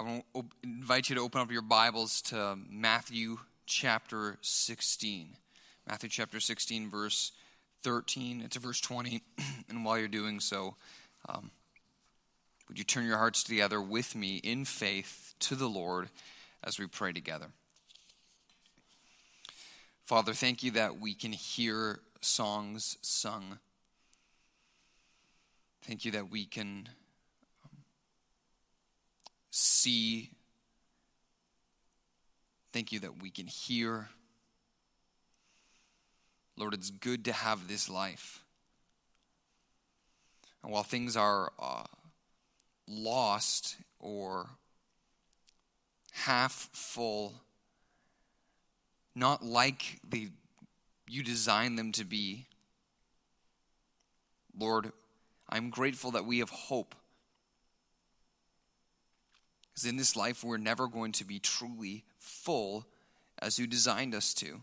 I want to invite you to open up your Bibles to Matthew chapter 16. Matthew chapter 16, verse 13 to verse 20. and while you're doing so, um, would you turn your hearts together with me in faith to the Lord as we pray together? Father, thank you that we can hear songs sung. Thank you that we can see. Thank you that we can hear. Lord, it's good to have this life. And while things are uh, lost or half full, not like they, you designed them to be, Lord, I'm grateful that we have hope. Because in this life, we're never going to be truly full as you designed us to.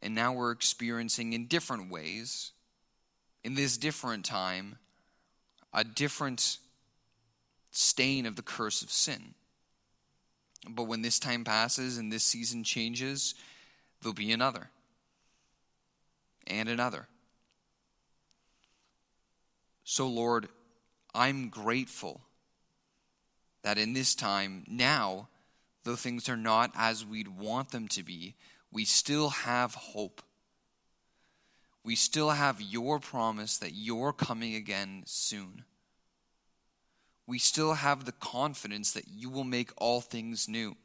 And now we're experiencing in different ways, in this different time, a different stain of the curse of sin. But when this time passes and this season changes, there'll be another and another. So, Lord, I'm grateful that in this time, now, though things are not as we'd want them to be, we still have hope. We still have your promise that you're coming again soon. We still have the confidence that you will make all things new.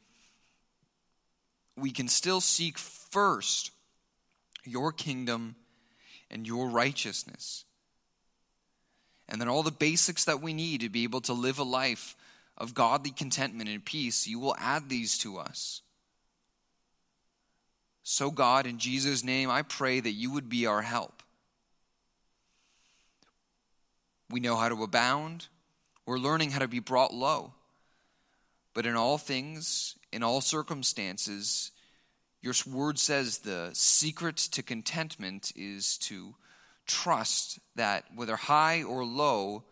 We can still seek first your kingdom and your righteousness. And then all the basics that we need to be able to live a life of godly contentment and peace, you will add these to us. So, God, in Jesus' name, I pray that you would be our help. We know how to abound, we're learning how to be brought low. But in all things, in all circumstances, your word says the secret to contentment is to trust that whether high or low,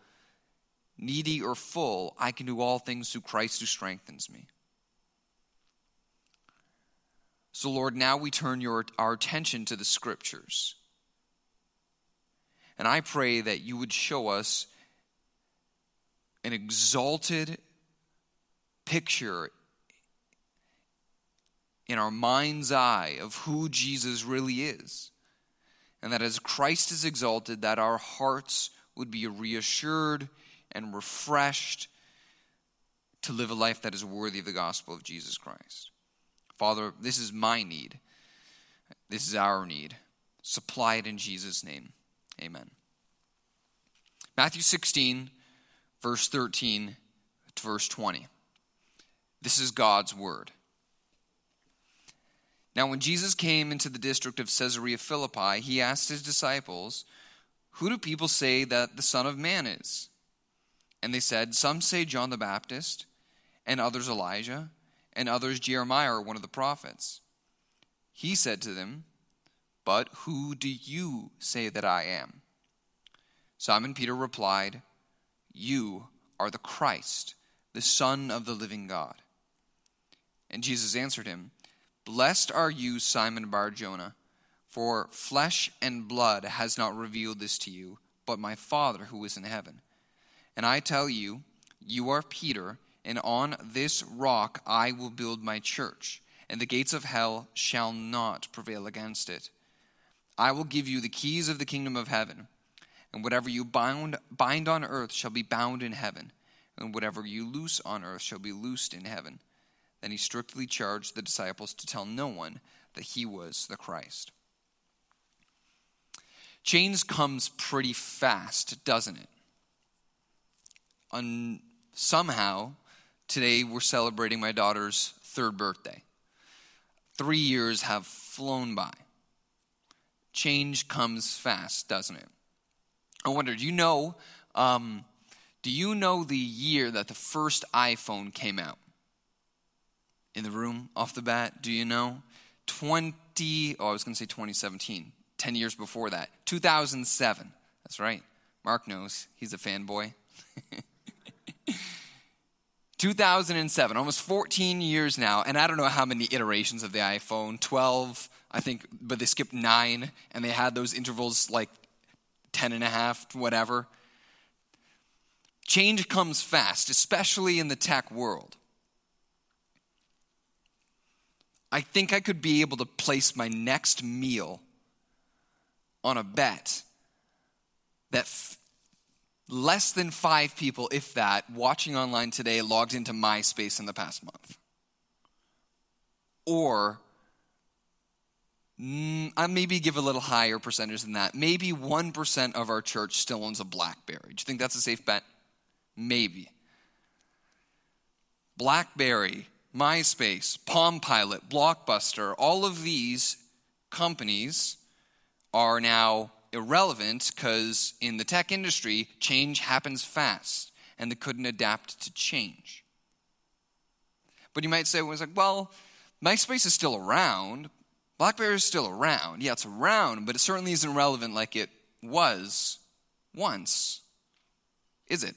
needy or full, I can do all things through Christ who strengthens me. So, Lord, now we turn your, our attention to the scriptures. And I pray that you would show us an exalted picture in our mind's eye of who Jesus really is. And that as Christ is exalted, that our hearts would be reassured and refreshed to live a life that is worthy of the gospel of Jesus Christ. Father, this is my need. This is our need. Supply it in Jesus' name. Amen. Matthew 16, verse 13 to verse 20. This is God's word. Now, when Jesus came into the district of Caesarea Philippi, he asked his disciples, Who do people say that the Son of Man is? And they said, Some say John the Baptist, and others Elijah, and others Jeremiah one of the prophets. He said to them, But who do you say that I am? Simon Peter replied, You are the Christ, the Son of the living God. And Jesus answered him, Blessed are you, Simon Bar Jonah, for flesh and blood has not revealed this to you, but my Father who is in heaven. And I tell you, you are Peter, and on this rock I will build my church, and the gates of hell shall not prevail against it. I will give you the keys of the kingdom of heaven, and whatever you bind, bind on earth shall be bound in heaven, and whatever you loose on earth shall be loosed in heaven. Then he strictly charged the disciples to tell no one that he was the Christ. Change comes pretty fast, doesn't it? On somehow today we're celebrating my daughter's third birthday. Three years have flown by. Change comes fast, doesn't it? I wonder, do you know? Um, do you know the year that the first iPhone came out? In the room, off the bat, do you know? 20, oh, I was going to say 2017, 10 years before that. 2007. That's right. Mark knows. He's a fanboy. 2007, almost 14 years now, and I don't know how many iterations of the iPhone 12, I think, but they skipped nine, and they had those intervals like 10 and a half, whatever. Change comes fast, especially in the tech world. I think I could be able to place my next meal on a bet that less than five people, if that, watching online today logged into MySpace in the past month. Or mm, I maybe give a little higher percentage than that. Maybe 1% of our church still owns a Blackberry. Do you think that's a safe bet? Maybe. Blackberry, MySpace, Palm Pilot, Blockbuster, all of these companies are now irrelevant because in the tech industry, change happens fast and they couldn't adapt to change. But you might say, well, like, well, MySpace is still around. BlackBerry is still around. Yeah, it's around, but it certainly isn't relevant like it was once. Is it?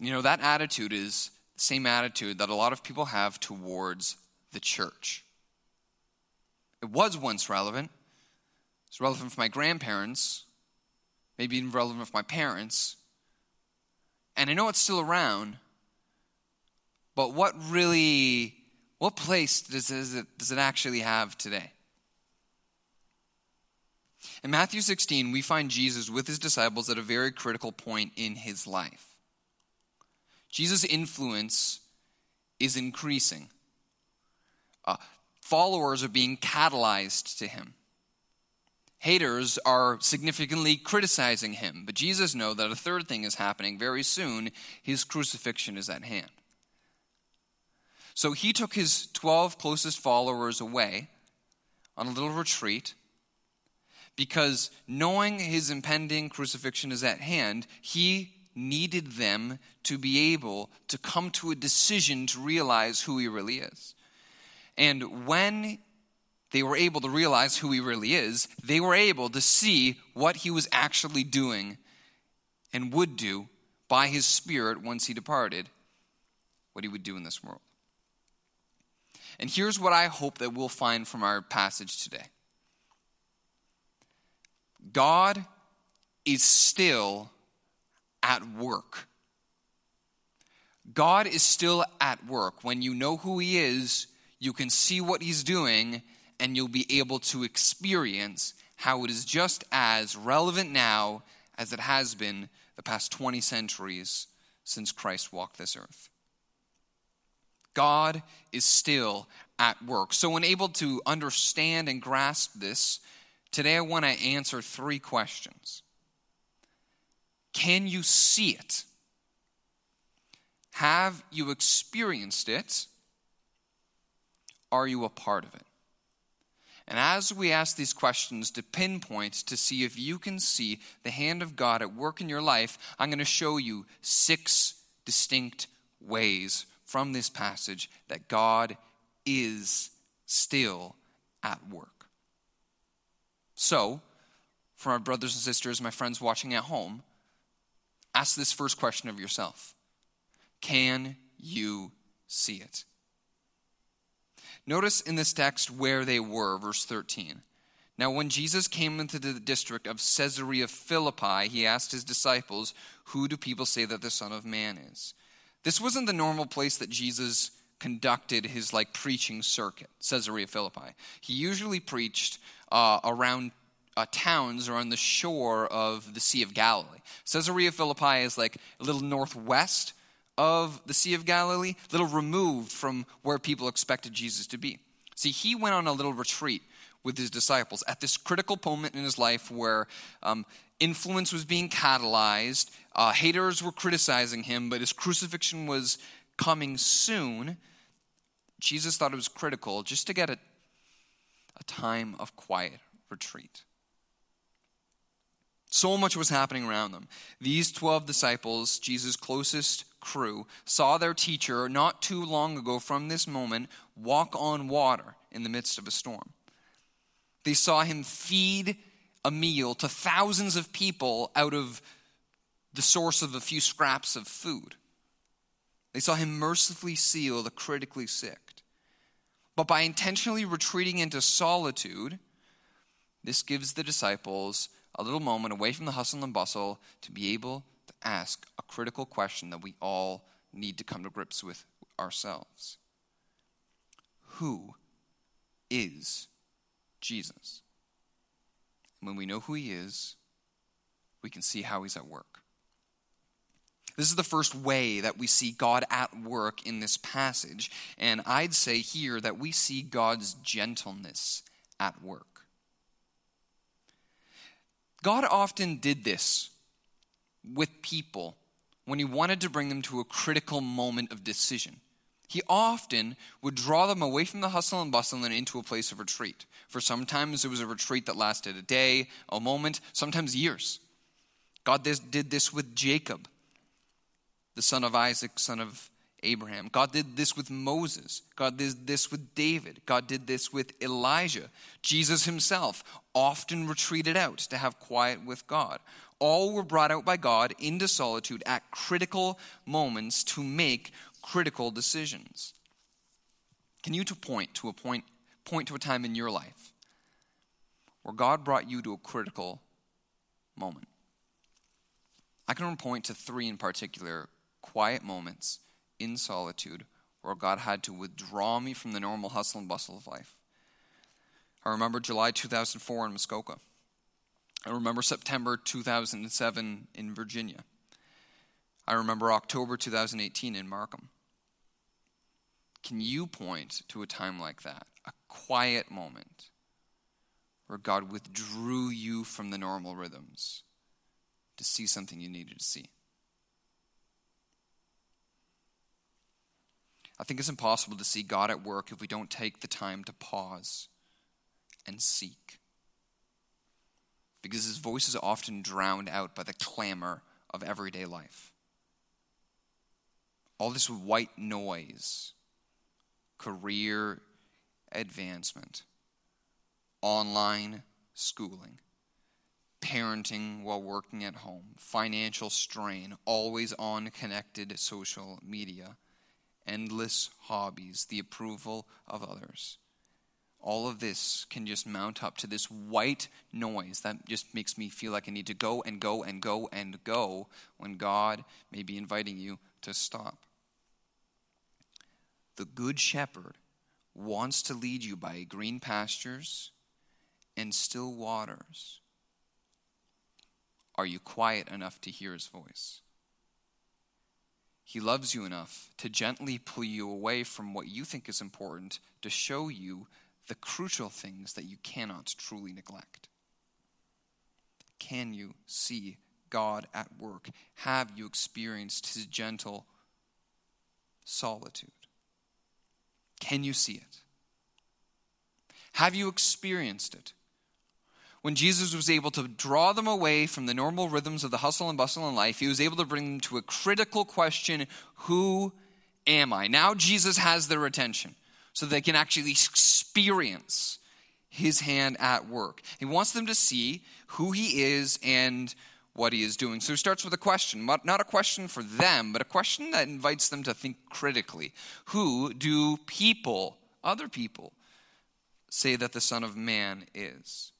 You know, that attitude is the same attitude that a lot of people have towards the church. It was once relevant. It's relevant for my grandparents, maybe even relevant for my parents. And I know it's still around, but what really, what place does it, does it actually have today? In Matthew 16, we find Jesus with his disciples at a very critical point in his life. Jesus' influence is increasing. Uh, followers are being catalyzed to him. Haters are significantly criticizing him, but Jesus knows that a third thing is happening very soon. His crucifixion is at hand. So he took his 12 closest followers away on a little retreat because knowing his impending crucifixion is at hand, he needed them to be able to come to a decision to realize who he really is. And when they were able to realize who he really is, they were able to see what he was actually doing and would do by his spirit once he departed, what he would do in this world. And here's what I hope that we'll find from our passage today God is still at work. God is still at work. When you know who He is, you can see what He's doing, and you'll be able to experience how it is just as relevant now as it has been the past 20 centuries since Christ walked this earth. God is still at work. So, when able to understand and grasp this, today I want to answer three questions. Can you see it? Have you experienced it? Are you a part of it? And as we ask these questions to pinpoint to see if you can see the hand of God at work in your life, I'm going to show you six distinct ways from this passage that God is still at work. So, for my brothers and sisters, my friends watching at home, ask this first question of yourself Can you see it? Notice in this text where they were, verse 13. Now, when Jesus came into the district of Caesarea Philippi, he asked his disciples, Who do people say that the Son of Man is? This wasn't the normal place that Jesus conducted his like preaching circuit, Caesarea Philippi. He usually preached uh, around uh, towns or on the shore of the Sea of Galilee. Caesarea Philippi is like a little northwest of the Sea of Galilee, a little removed from where people expected Jesus to be. See, he went on a little retreat with his disciples at this critical moment in his life where um, influence was being catalyzed, uh, haters were criticizing him, but his crucifixion was coming soon. Jesus thought it was critical just to get a, a time of quiet retreat. So much was happening around them. These 12 disciples, Jesus' closest crew, saw their teacher not too long ago from this moment walk on water in the midst of a storm. They saw him feed a meal to thousands of people out of the source of a few scraps of food. They saw him mercifully seal the critically sick. But by intentionally retreating into solitude, this gives the disciples a little moment away from the hustle and bustle to be able ask a critical question that we all need to come to grips with ourselves Who is Jesus? when we know who he is, we can see how he's at work. This is the first way that we see God at work in this passage. And I'd say here that we see God's gentleness at work. God often did this with people when he wanted to bring them to a critical moment of decision. He often would draw them away from the hustle and bustle and into a place of retreat. For sometimes it was a retreat that lasted a day, a moment, sometimes years. God did this with Jacob, the son of Isaac, son of Abraham. God did this with Moses. God did this with David. God did this with Elijah. Jesus himself often retreated out to have quiet with God. All were brought out by God into solitude at critical moments to make critical decisions. Can you to point to a point point to a time in your life where God brought you to a critical moment? I can point to three in particular quiet moments in solitude where God had to withdraw me from the normal hustle and bustle of life. I remember July 2004 in Muskoka. I remember September 2007 in Virginia. I remember October 2018 in Markham. Can you point to a time like that, a quiet moment where God withdrew you from the normal rhythms to see something you needed to see? I think it's impossible to see God at work if we don't take the time to pause and seek. Because his voice is often drowned out by the clamor of everyday life. All this white noise, career advancement, online schooling, parenting while working at home, financial strain, always on connected social media endless hobbies, the approval of others. All of this can just mount up to this white noise that just makes me feel like I need to go and go and go and go when God may be inviting you to stop. The Good Shepherd wants to lead you by green pastures and still waters. Are you quiet enough to hear his voice? He loves you enough to gently pull you away from what you think is important to show you the crucial things that you cannot truly neglect. Can you see God at work? Have you experienced his gentle solitude? Can you see it? Have you experienced it? when Jesus was able to draw them away from the normal rhythms of the hustle and bustle in life, he was able to bring them to a critical question Who am I? Now Jesus has their attention so they can actually experience his hand at work. He wants them to see who he is and what he is doing. So he starts with a question, not a question for them, but a question that invites them to think critically. Who do people, other people, say that the Son of Man is?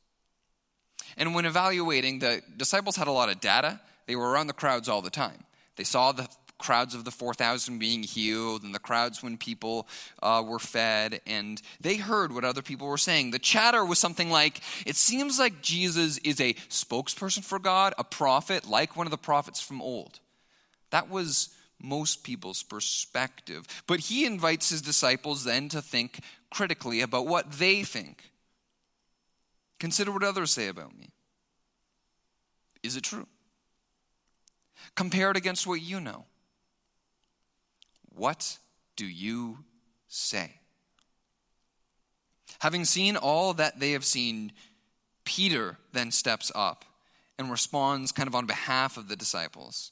And when evaluating, the disciples had a lot of data. They were around the crowds all the time. They saw the crowds of the 4,000 being healed and the crowds when people uh, were fed, and they heard what other people were saying. The chatter was something like it seems like Jesus is a spokesperson for God, a prophet, like one of the prophets from old. That was most people's perspective. But he invites his disciples then to think critically about what they think. Consider what others say about me. Is it true? Compare it against what you know. What do you say? Having seen all that they have seen, Peter then steps up and responds kind of on behalf of the disciples.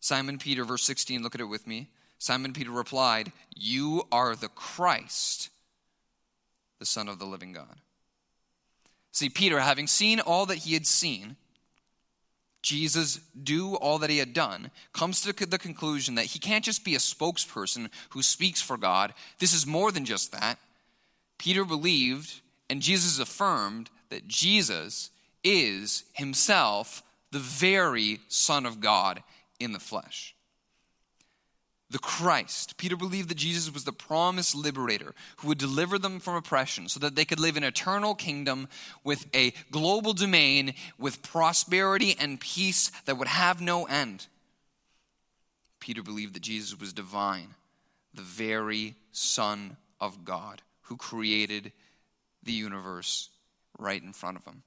Simon Peter, verse 16, look at it with me. Simon Peter replied, You are the Christ, the Son of the living God. See, Peter, having seen all that he had seen, Jesus do all that he had done, comes to the conclusion that he can't just be a spokesperson who speaks for God. This is more than just that. Peter believed, and Jesus affirmed, that Jesus is himself the very Son of God in the flesh the Christ. Peter believed that Jesus was the promised liberator who would deliver them from oppression so that they could live in eternal kingdom with a global domain with prosperity and peace that would have no end. Peter believed that Jesus was divine, the very Son of God who created the universe right in front of him.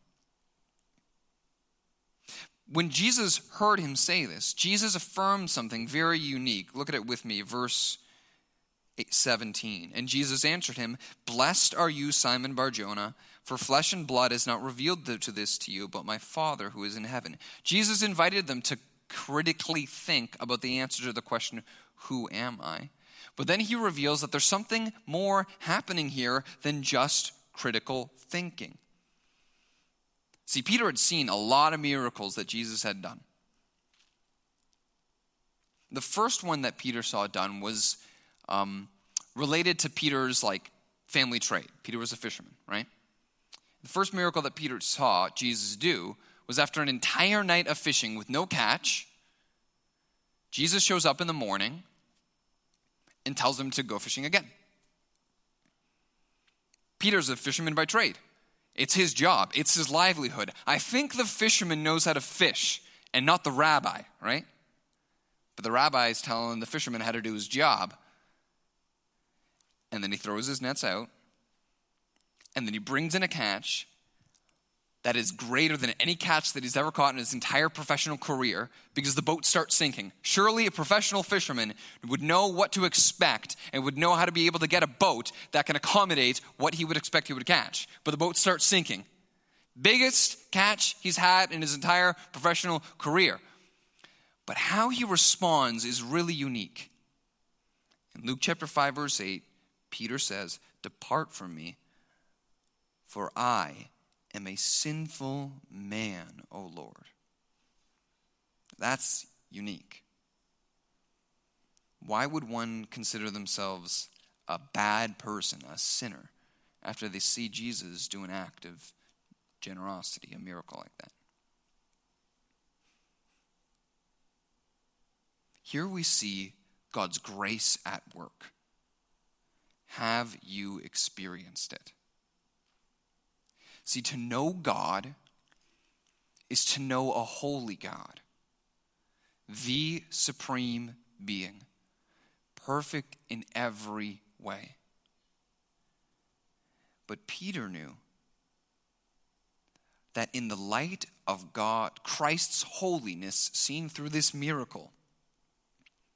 When Jesus heard him say this, Jesus affirmed something very unique. Look at it with me, verse 17. And Jesus answered him, Blessed are you, Simon Barjona, for flesh and blood has not revealed to this to you, but my Father who is in heaven. Jesus invited them to critically think about the answer to the question, Who am I? But then he reveals that there's something more happening here than just critical thinking. See, Peter had seen a lot of miracles that Jesus had done. The first one that Peter saw done was um, related to Peter's like family trade. Peter was a fisherman, right? The first miracle that Peter saw Jesus do was after an entire night of fishing with no catch. Jesus shows up in the morning and tells him to go fishing again. Peter's a fisherman by trade. It's his job, it's his livelihood. I think the fisherman knows how to fish and not the rabbi, right? But the rabbi is telling the fisherman how to do his job. And then he throws his nets out, and then he brings in a catch, that is greater than any catch that he's ever caught in his entire professional career because the boat starts sinking. Surely a professional fisherman would know what to expect and would know how to be able to get a boat that can accommodate what he would expect he would catch. But the boat starts sinking. Biggest catch he's had in his entire professional career. But how he responds is really unique. In Luke chapter 5, verse 8, Peter says, Depart from me, for I am a sinful man, O Lord. That's unique. Why would one consider themselves a bad person, a sinner, after they see Jesus do an act of generosity, a miracle like that? Here we see God's grace at work. Have you experienced it? See, to know God is to know a holy God, the supreme being, perfect in every way. But Peter knew that in the light of God, Christ's holiness seen through this miracle,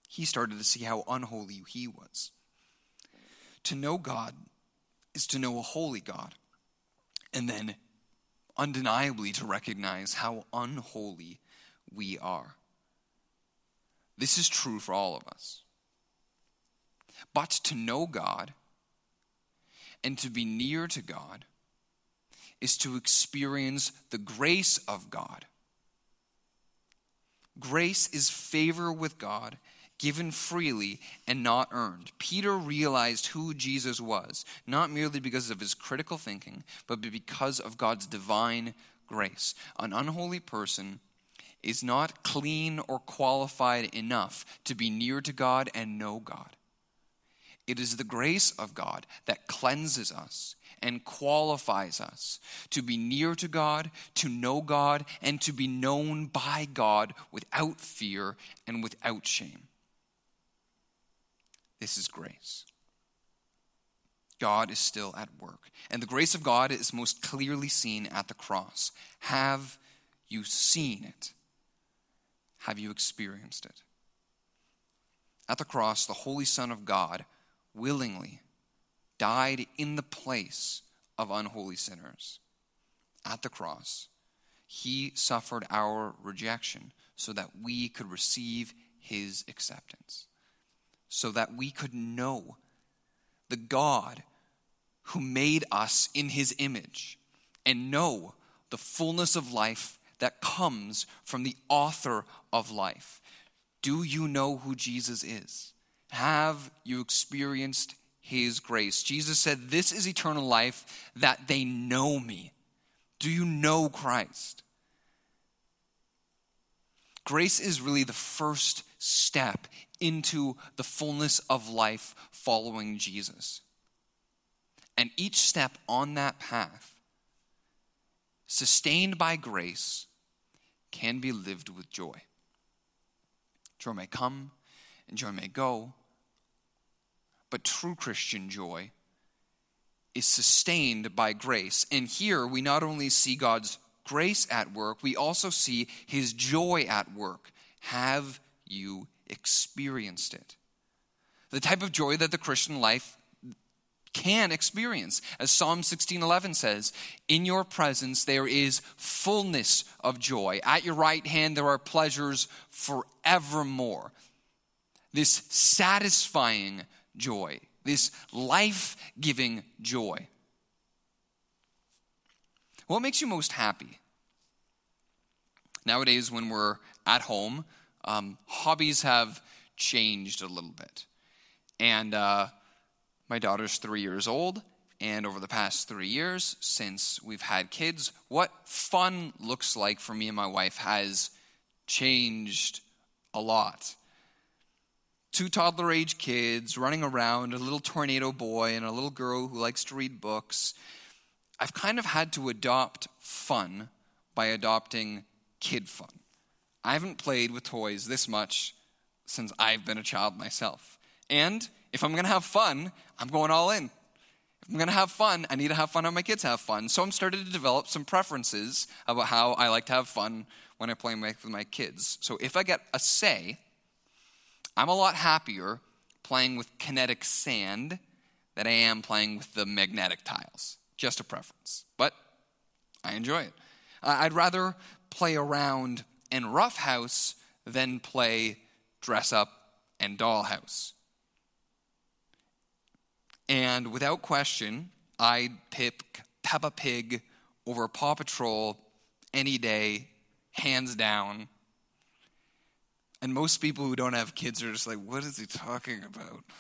he started to see how unholy he was. To know God is to know a holy God and then undeniably to recognize how unholy we are. This is true for all of us. But to know God and to be near to God is to experience the grace of God. Grace is favor with God given freely and not earned. Peter realized who Jesus was, not merely because of his critical thinking, but because of God's divine grace. An unholy person is not clean or qualified enough to be near to God and know God. It is the grace of God that cleanses us and qualifies us to be near to God, to know God, and to be known by God without fear and without shame. This is grace. God is still at work. And the grace of God is most clearly seen at the cross. Have you seen it? Have you experienced it? At the cross, the Holy Son of God willingly died in the place of unholy sinners. At the cross, he suffered our rejection so that we could receive his acceptance so that we could know the God who made us in his image and know the fullness of life that comes from the author of life. Do you know who Jesus is? Have you experienced his grace? Jesus said, This is eternal life, that they know me. Do you know Christ? Grace is really the first step into the fullness of life following Jesus. And each step on that path, sustained by grace, can be lived with joy. Joy may come and joy may go, but true Christian joy is sustained by grace. And here we not only see God's grace at work, we also see his joy at work. Have you experienced it? The type of joy that the Christian life can experience. As Psalm 16:11 says, "In your presence there is fullness of joy. At your right hand there are pleasures forevermore." This satisfying joy, this life-giving joy. What makes you most happy? Nowadays, when we're at home, um, hobbies have changed a little bit. And uh, my daughter's three years old, and over the past three years, since we've had kids, what fun looks like for me and my wife has changed a lot. Two toddler age kids running around, a little tornado boy, and a little girl who likes to read books. I've kind of had to adopt fun by adopting kid fun. I haven't played with toys this much since I've been a child myself. And if I'm going to have fun, I'm going all in. If I'm going to have fun, I need to have fun and my kids have fun. So I'm starting to develop some preferences about how I like to have fun when I play with my kids. So if I get a say, I'm a lot happier playing with kinetic sand than I am playing with the magnetic tiles. Just a preference. But I enjoy it. I'd rather play around and roughhouse than play dress up and dollhouse. And without question, I'd pick Peppa Pig over Paw Patrol any day, hands down. And most people who don't have kids are just like, what is he talking about?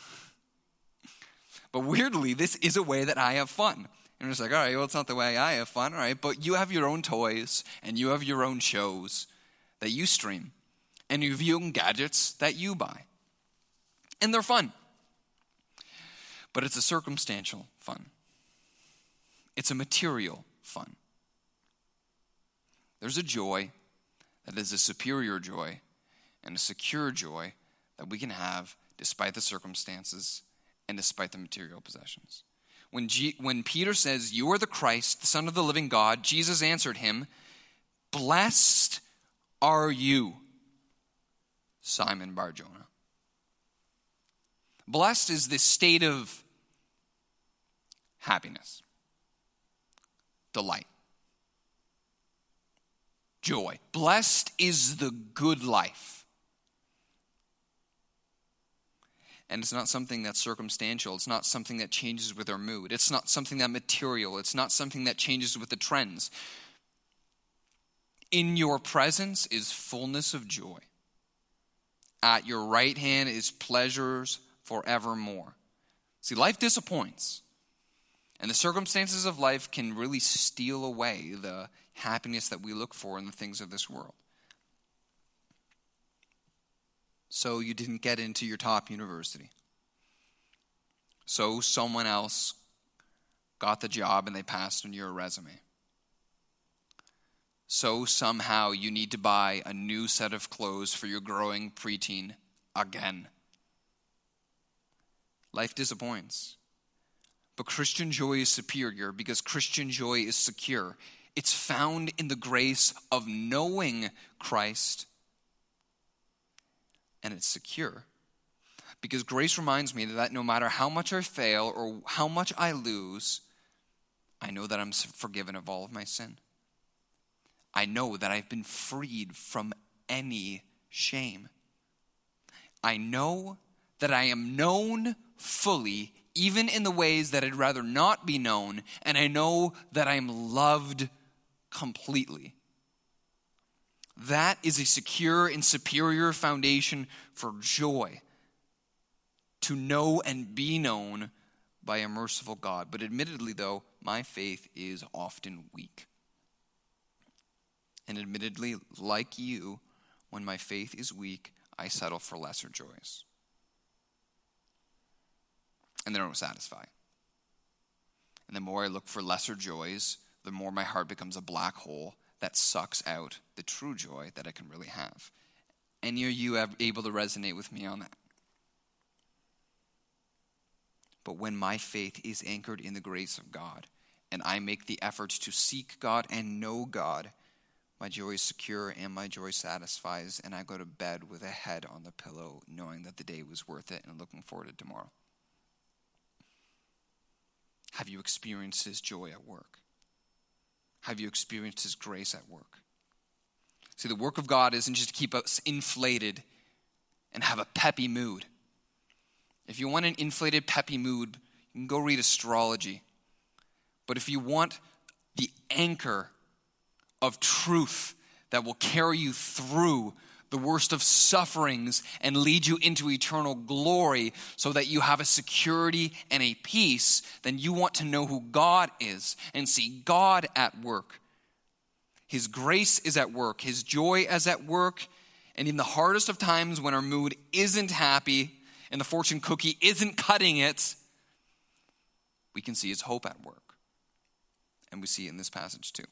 But weirdly, this is a way that I have fun. And it's like, all right, well, it's not the way I have fun, all right, but you have your own toys and you have your own shows that you stream, and you your gadgets that you buy. And they're fun. But it's a circumstantial fun, it's a material fun. There's a joy that is a superior joy and a secure joy that we can have despite the circumstances and despite the material possessions. When, G- when Peter says, You are the Christ, the Son of the living God, Jesus answered him, Blessed are you, Simon Barjona? Blessed is this state of happiness, delight, joy. Blessed is the good life. And it's not something that's circumstantial. It's not something that changes with our mood. It's not something that material. It's not something that changes with the trends. In your presence is fullness of joy. At your right hand is pleasures forevermore. See, life disappoints. And the circumstances of life can really steal away the happiness that we look for in the things of this world. So you didn't get into your top university. So someone else got the job and they passed on your resume. So somehow you need to buy a new set of clothes for your growing preteen again. Life disappoints. But Christian joy is superior because Christian joy is secure. It's found in the grace of knowing Christ, and it's secure. Because grace reminds me that no matter how much I fail or how much I lose, I know that I'm forgiven of all of my sin. I know that I've been freed from any shame. I know that I am known fully, even in the ways that I'd rather not be known, and I know that I am loved completely. That is a secure and superior foundation for joy. To know and be known by a merciful God. But admittedly, though, my faith is often weak. And admittedly, like you, when my faith is weak, I settle for lesser joys. And they don't satisfy. And the more I look for lesser joys, the more my heart becomes a black hole that sucks out the true joy that I can really have. Any of you able to resonate with me on that? But when my faith is anchored in the grace of God, and I make the effort to seek God and know God, my joy is secure and my joy satisfies, and I go to bed with a head on the pillow, knowing that the day was worth it and looking forward to tomorrow. Have you experienced His joy at work? Have you experienced His grace at work? See, the work of God isn't just to keep us inflated and have a peppy mood. If you want an inflated, peppy mood, you can go read astrology. But if you want the anchor of truth that will carry you through the worst of sufferings and lead you into eternal glory so that you have a security and a peace, then you want to know who God is and see God at work. His grace is at work, His joy is at work, and in the hardest of times when our mood isn't happy and the fortune cookie isn't cutting it, we can see His hope at work. And we see it in this passage too.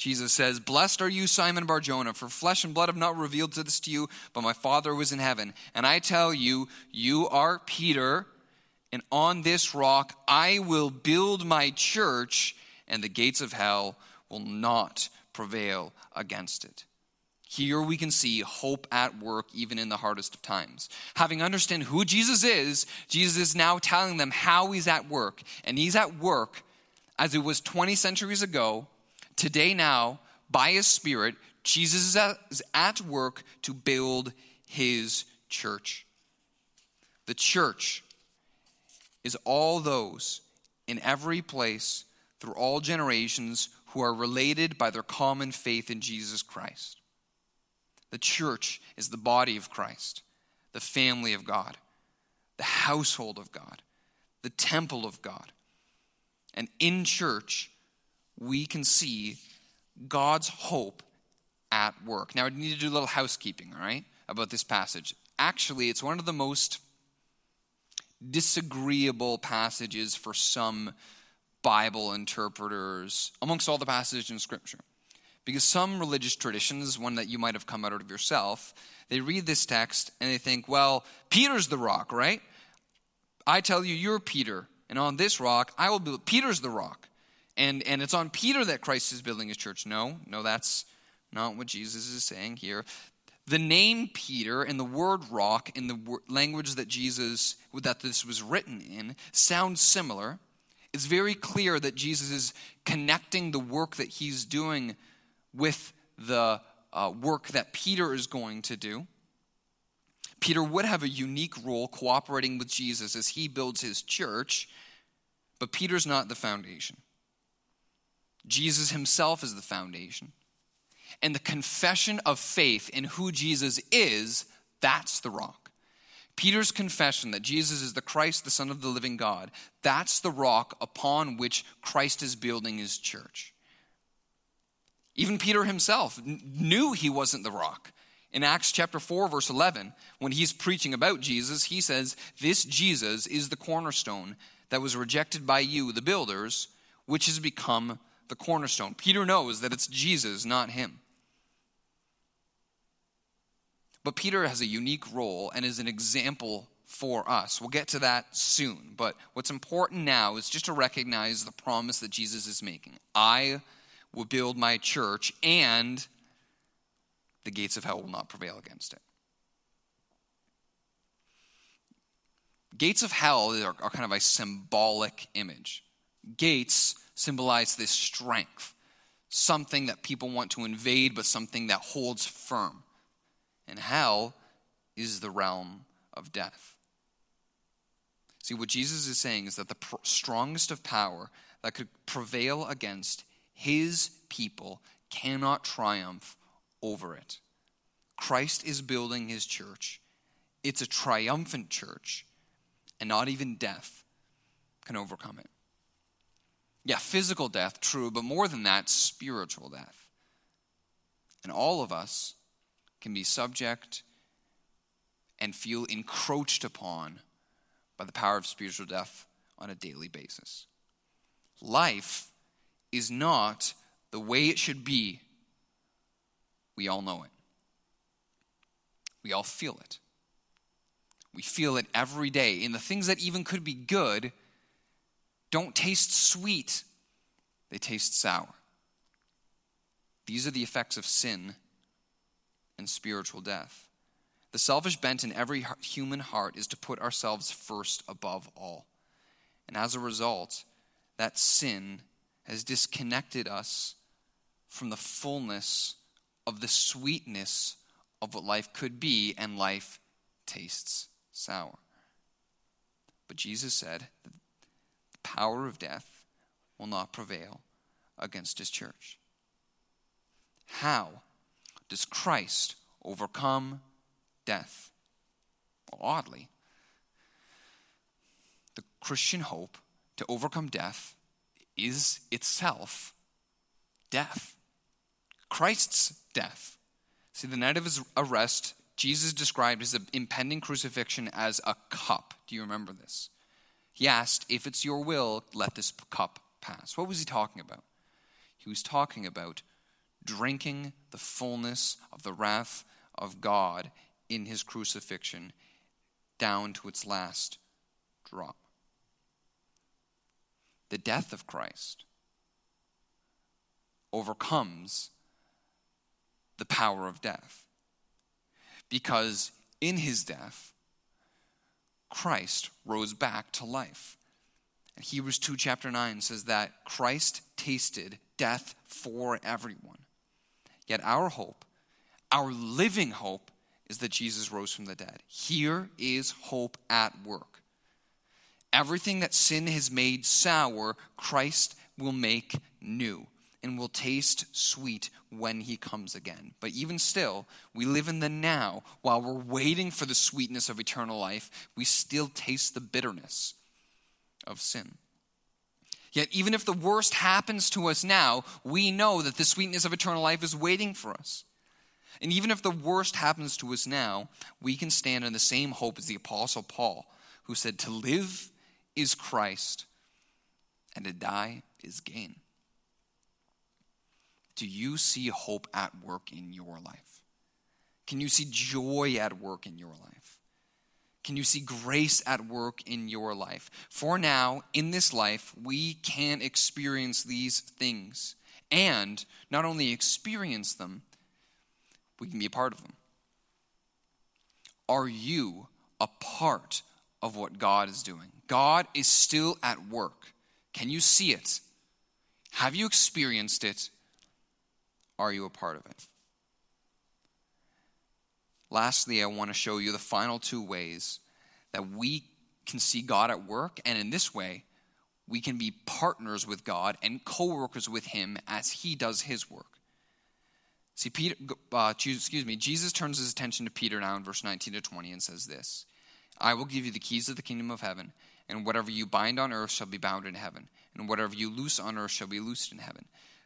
Jesus says, Blessed are you, Simon Barjona, for flesh and blood have not revealed this to you, but my Father was in heaven. And I tell you, you are Peter, and on this rock I will build my church, and the gates of hell will not prevail against it. Here we can see hope at work even in the hardest of times. Having understood who Jesus is, Jesus is now telling them how he's at work. And he's at work as it was 20 centuries ago Today, now, by His Spirit, Jesus is at work to build His church. The church is all those in every place through all generations who are related by their common faith in Jesus Christ. The church is the body of Christ, the family of God, the household of God, the temple of God. And in church, we can see God's hope at work. Now, I need to do a little housekeeping, all right, about this passage. Actually, it's one of the most disagreeable passages for some Bible interpreters amongst all the passages in Scripture. Because some religious traditions, one that you might have come out of yourself, they read this text and they think, well, Peter's the rock, right? I tell you, you're Peter, and on this rock, I will build. Peter's the rock and, and it's on Peter that Christ is building his church. No, no, that's not what Jesus is saying here. The name Peter and the word rock in the language that Jesus, that this was written in, sounds similar. It's very clear that Jesus is connecting the work that he's doing with the uh, work that Peter is going to do. Peter would have a unique role cooperating with Jesus as he builds his church, but Peter's not the foundation. Jesus himself is the foundation. And the confession of faith in who Jesus is, that's the rock. Peter's confession that Jesus is the Christ, the Son of the living God, that's the rock upon which Christ is building his church. Even Peter himself knew he wasn't the rock. In Acts chapter 4, verse 11, when he's preaching about Jesus, he says, This Jesus is the cornerstone that was rejected by you, the builders, which has become the cornerstone. Peter knows that it's Jesus, not him. But Peter has a unique role and is an example for us. We'll get to that soon. But what's important now is just to recognize the promise that Jesus is making I will build my church, and the gates of hell will not prevail against it. Gates of hell are, kind of a symbolic image. Gates symbolize this strength, something that people want to invade, but something that holds firm. And hell is the realm of death. See, what Jesus is saying is that the pr- strongest of power that could prevail against his people cannot triumph over it. Christ is building his church. It's a triumphant church, and not even death can overcome it. Yeah, physical death, true, but more than that, spiritual death. And all of us can be subject and feel encroached upon by the power of spiritual death on a daily basis. Life is not the way it should be. We all know it. We all feel it. We feel it every day. in the things that even could be good don't taste sweet, they taste sour. These are the effects of sin and spiritual death. The selfish bent in every human heart is to put ourselves first above all. And as a result, that sin has disconnected us from the fullness of the sweetness of what life could be, and life tastes sour. But Jesus said power of death will not prevail against his church. How does Christ overcome death? Well, oddly, the Christian hope to overcome death is itself death. Christ's death. See, the night of his arrest, Jesus described his impending crucifixion as a cup. Do you remember this? He asked, If it's your will, let this cup pass. What was he talking about? He was talking about drinking the fullness of the wrath of God in his crucifixion down to its last drop. The death of Christ overcomes the power of death. Because in his death, Christ rose back to life. And Hebrews 2, chapter 9 says that Christ tasted death for everyone. Yet our hope, our living hope, is that Jesus rose from the dead. Here is hope at work. Everything that sin has made sour, Christ will make new and will taste sweet when he comes again. But even still, we live in the now. While we're waiting for the sweetness of eternal life, we still taste the bitterness of sin. Yet, even if the worst happens to us now, we know that the sweetness of eternal life is waiting for us. And even if the worst happens to us now, we can stand in the same hope as the Apostle Paul, who said, To live is Christ, and to die is gain. Do you see hope at work in your life? Can you see joy at work in your life? Can you see grace at work in your life? For now, in this life, we can experience these things. And not only experience them, we can be a part of them. Are you a part of what God is doing? God is still at work. Can you see it? Have you experienced it? Are you a part of it? Lastly, I want to show you the final two ways that we can see God at work, and in this way, we can be partners with God and co workers with Him as He does His work. See, Peter, uh, excuse me, Jesus turns his attention to Peter now in verse 19 to 20 and says this I will give you the keys of the kingdom of heaven, and whatever you bind on earth shall be bound in heaven, and whatever you loose on earth shall be loosed in heaven.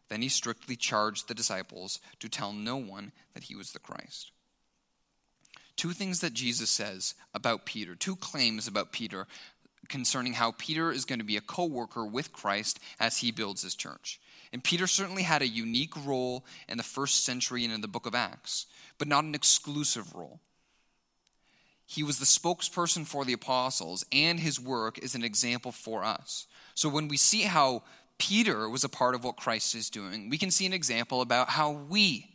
Then he strictly charged the disciples to tell no one that he was the Christ. Two things that Jesus says about Peter, two claims about Peter concerning how Peter is going to be a co worker with Christ as he builds his church. And Peter certainly had a unique role in the first century and in the book of Acts, but not an exclusive role. He was the spokesperson for the apostles, and his work is an example for us. So when we see how Peter was a part of what Christ is doing, we can see an example about how we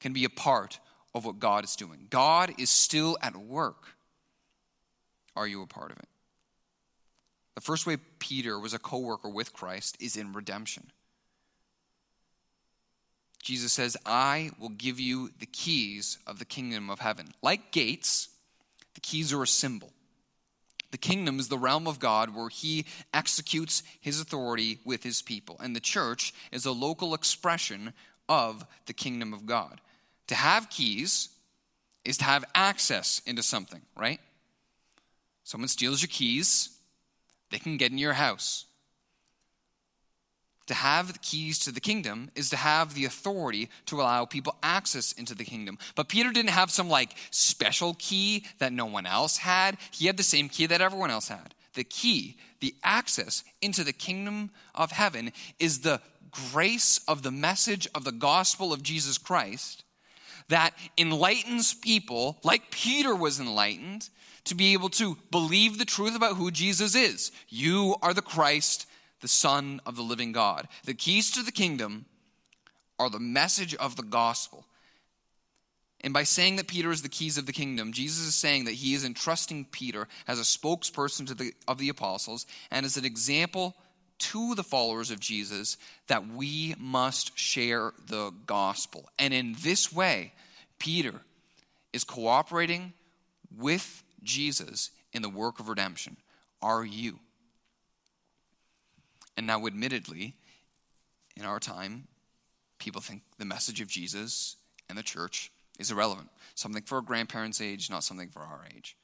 can be a part of what God is doing. God is still at work. Are you a part of it? The first way Peter was a co worker with Christ is in redemption. Jesus says, I will give you the keys of the kingdom of heaven. Like gates, the keys are a symbol. The kingdom is the realm of God where he executes his authority with his people. And the church is a local expression of the kingdom of God. To have keys is to have access into something, right? Someone steals your keys, they can get in your house. To have the keys to the kingdom is to have the authority to allow people access into the kingdom. But Peter didn't have some like special key that no one else had. He had the same key that everyone else had. The key, the access into the kingdom of heaven is the grace of the message of the gospel of Jesus Christ that enlightens people, like Peter was enlightened, to be able to believe the truth about who Jesus is. You are the Christ, the Son of the living God. The keys to the kingdom are the message of the gospel. And by saying that Peter is the keys of the kingdom, Jesus is saying that he is entrusting Peter as a spokesperson the, of the apostles and as an example to the followers of Jesus that we must share the gospel. And in this way, Peter is cooperating with Jesus in the work of redemption. Are you? And now, admittedly, in our time, people think the message of Jesus and the church is irrelevant. Something for a grandparents' age, not something for our age.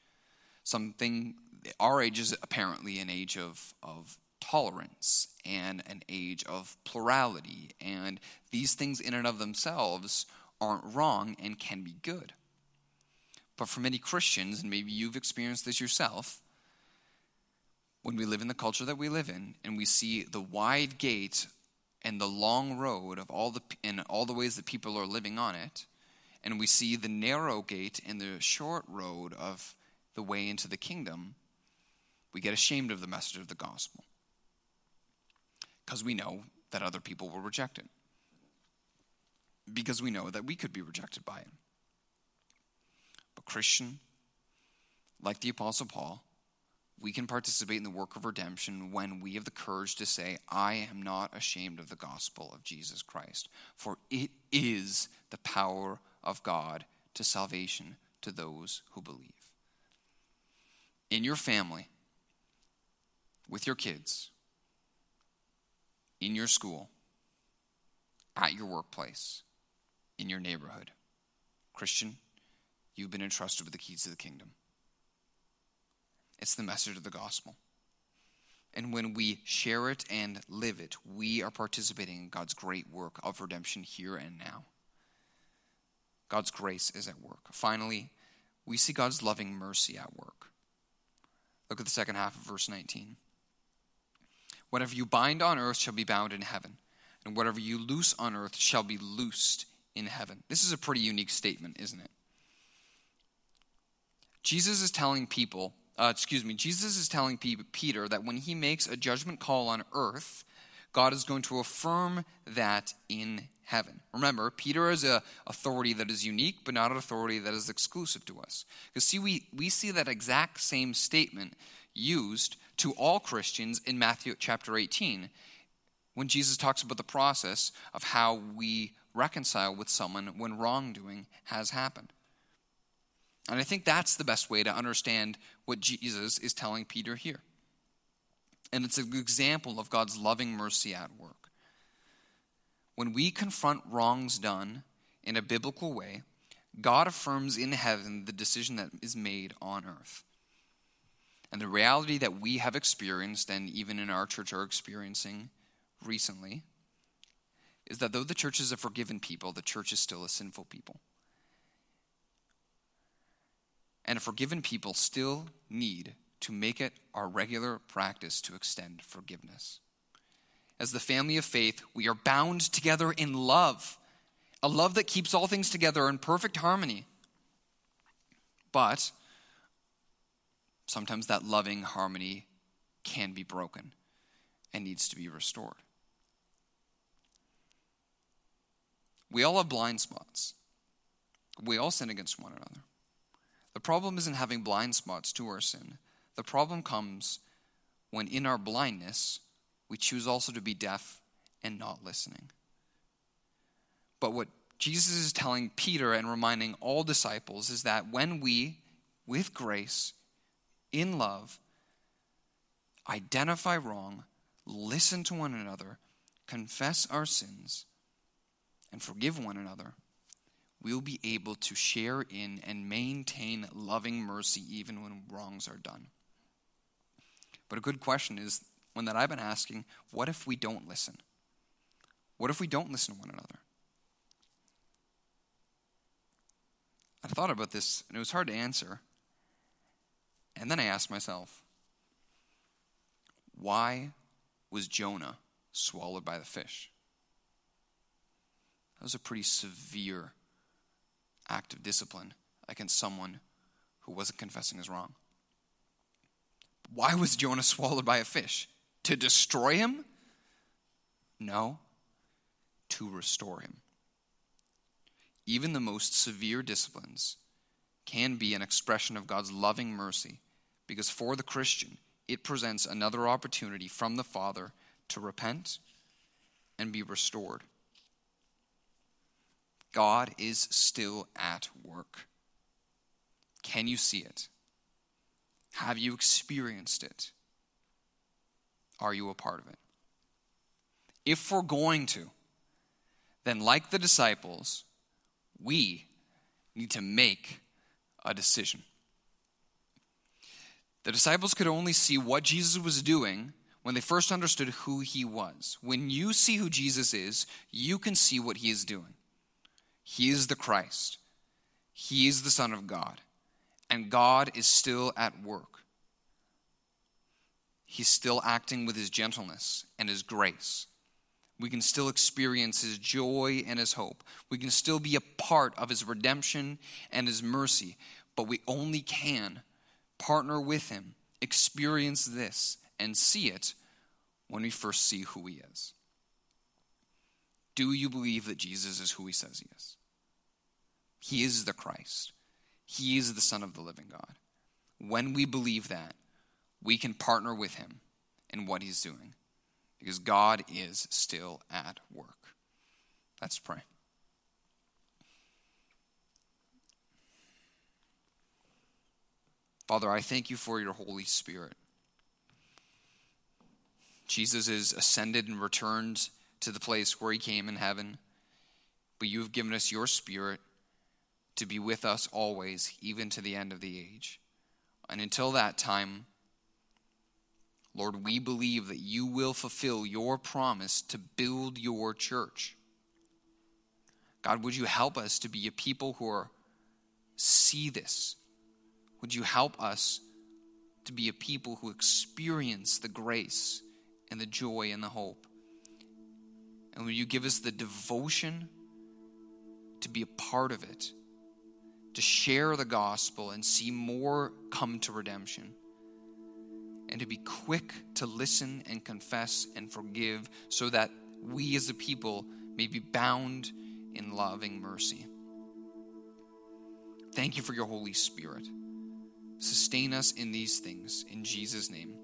Something, our age is apparently an age of, of tolerance and an age of plurality. And these things, in and of themselves, aren't wrong and can be good. But for many Christians, and maybe you've experienced this yourself, when we live in the culture that we live in and we see the wide gate and the long road of all the and all the ways that people are living on it and we see the narrow gate and the short road of the way into the kingdom we get ashamed of the message of the gospel. Because we know that other people will reject it because we know that we could be rejected by it but christian like the apostle paul we can participate in the work of redemption when we have the courage to say, I am not ashamed of the gospel of Jesus Christ, for it is the power of God to salvation to those who believe. In your family, with your kids, in your school, at your workplace, in your neighborhood, Christian, you've been entrusted with the keys to the kingdom. It's the message of the gospel. And when we share it and live it, we are participating in God's great work of redemption here and now. God's grace is at work. Finally, we see God's loving mercy at work. Look at the second half of verse 19. Whatever you bind on earth shall be bound in heaven, and whatever you loose on earth shall be loosed in heaven. This is a pretty unique statement, isn't it? Jesus is telling people uh, excuse me, Jesus is telling Peter that when he makes a judgment call on earth, God is going to affirm that in heaven. Remember, Peter is an authority that is unique, but not an authority that is exclusive to us. Because see, we, we see that exact same statement used to all Christians in Matthew chapter 18 when Jesus talks about the process of how we reconcile with someone when wrongdoing has happened. And I think that's the best way to understand what Jesus is telling Peter here. And it's an example of God's loving mercy at work. When we confront wrongs done in a biblical way, God affirms in heaven the decision that is made on earth. And the reality that we have experienced, and even in our church are experiencing recently, is that though the church is a forgiven people, the church is still a sinful people. And a forgiven people still need to make it our regular practice to extend forgiveness. As the family of faith, we are bound together in love, a love that keeps all things together in perfect harmony. But sometimes that loving harmony can be broken and needs to be restored. We all have blind spots. We all sin against one another. The problem isn't having blind spots to our sin. The problem comes when, in our blindness, we choose also to be deaf and not listening. But what Jesus is telling Peter and reminding all disciples is that when we, with grace, in love, identify wrong, listen to one another, confess our sins, and forgive one another, we'll be able to share in and maintain loving mercy even when wrongs are done. But a good question is one that I've been asking what if we don't listen? What if we don't listen to one another? I thought about this and it was hard to answer. And then I asked myself, why was Jonah swallowed by the fish? That was a pretty severe act of discipline against someone who wasn't confessing his wrong. Why was Jonah swallowed by a fish? To destroy him? No, to restore him. Even the most severe disciplines can be an expression of God's loving mercy because for the Christian, it presents another opportunity from the Father to repent and be restored. God is still at work. Can you see it? Have you experienced it? Are you a part of it? If we're going to, then, like the disciples, we need to make a decision. The disciples could only see what Jesus was doing when they first understood who he was. When you see who Jesus is, you can see what he is doing. He is the Christ, He is the Son of God, and God is still at work. He's still acting with His gentleness and His grace. We can still experience His joy and His hope. We can still be a part of His redemption and His mercy, but we only can partner with Him, experience this, and see it when we first see who He is. Do you believe that Jesus is who he says he is? He is the Christ, he is the Son of the living God. When we believe that, we can partner with him in what he's doing because God is still at work. Let's pray. Father, I thank you for your Holy Spirit. Jesus is ascended and returned to the place where he came in heaven. But you have given us your Spirit to be with us always, even to the end of the age. And until that time, Lord, we believe that you will fulfill your promise to build your church. God, would you help us to be a people who are, see this? Would you help us to be a people who experience the grace and the joy and the hope? And will you give us the devotion to be a part of it, to share the gospel and see more come to redemption, and to be quick to listen and confess and forgive so that we as a people may be bound in loving mercy. Thank you for your Holy Spirit. Sustain us in these things. In Jesus' name.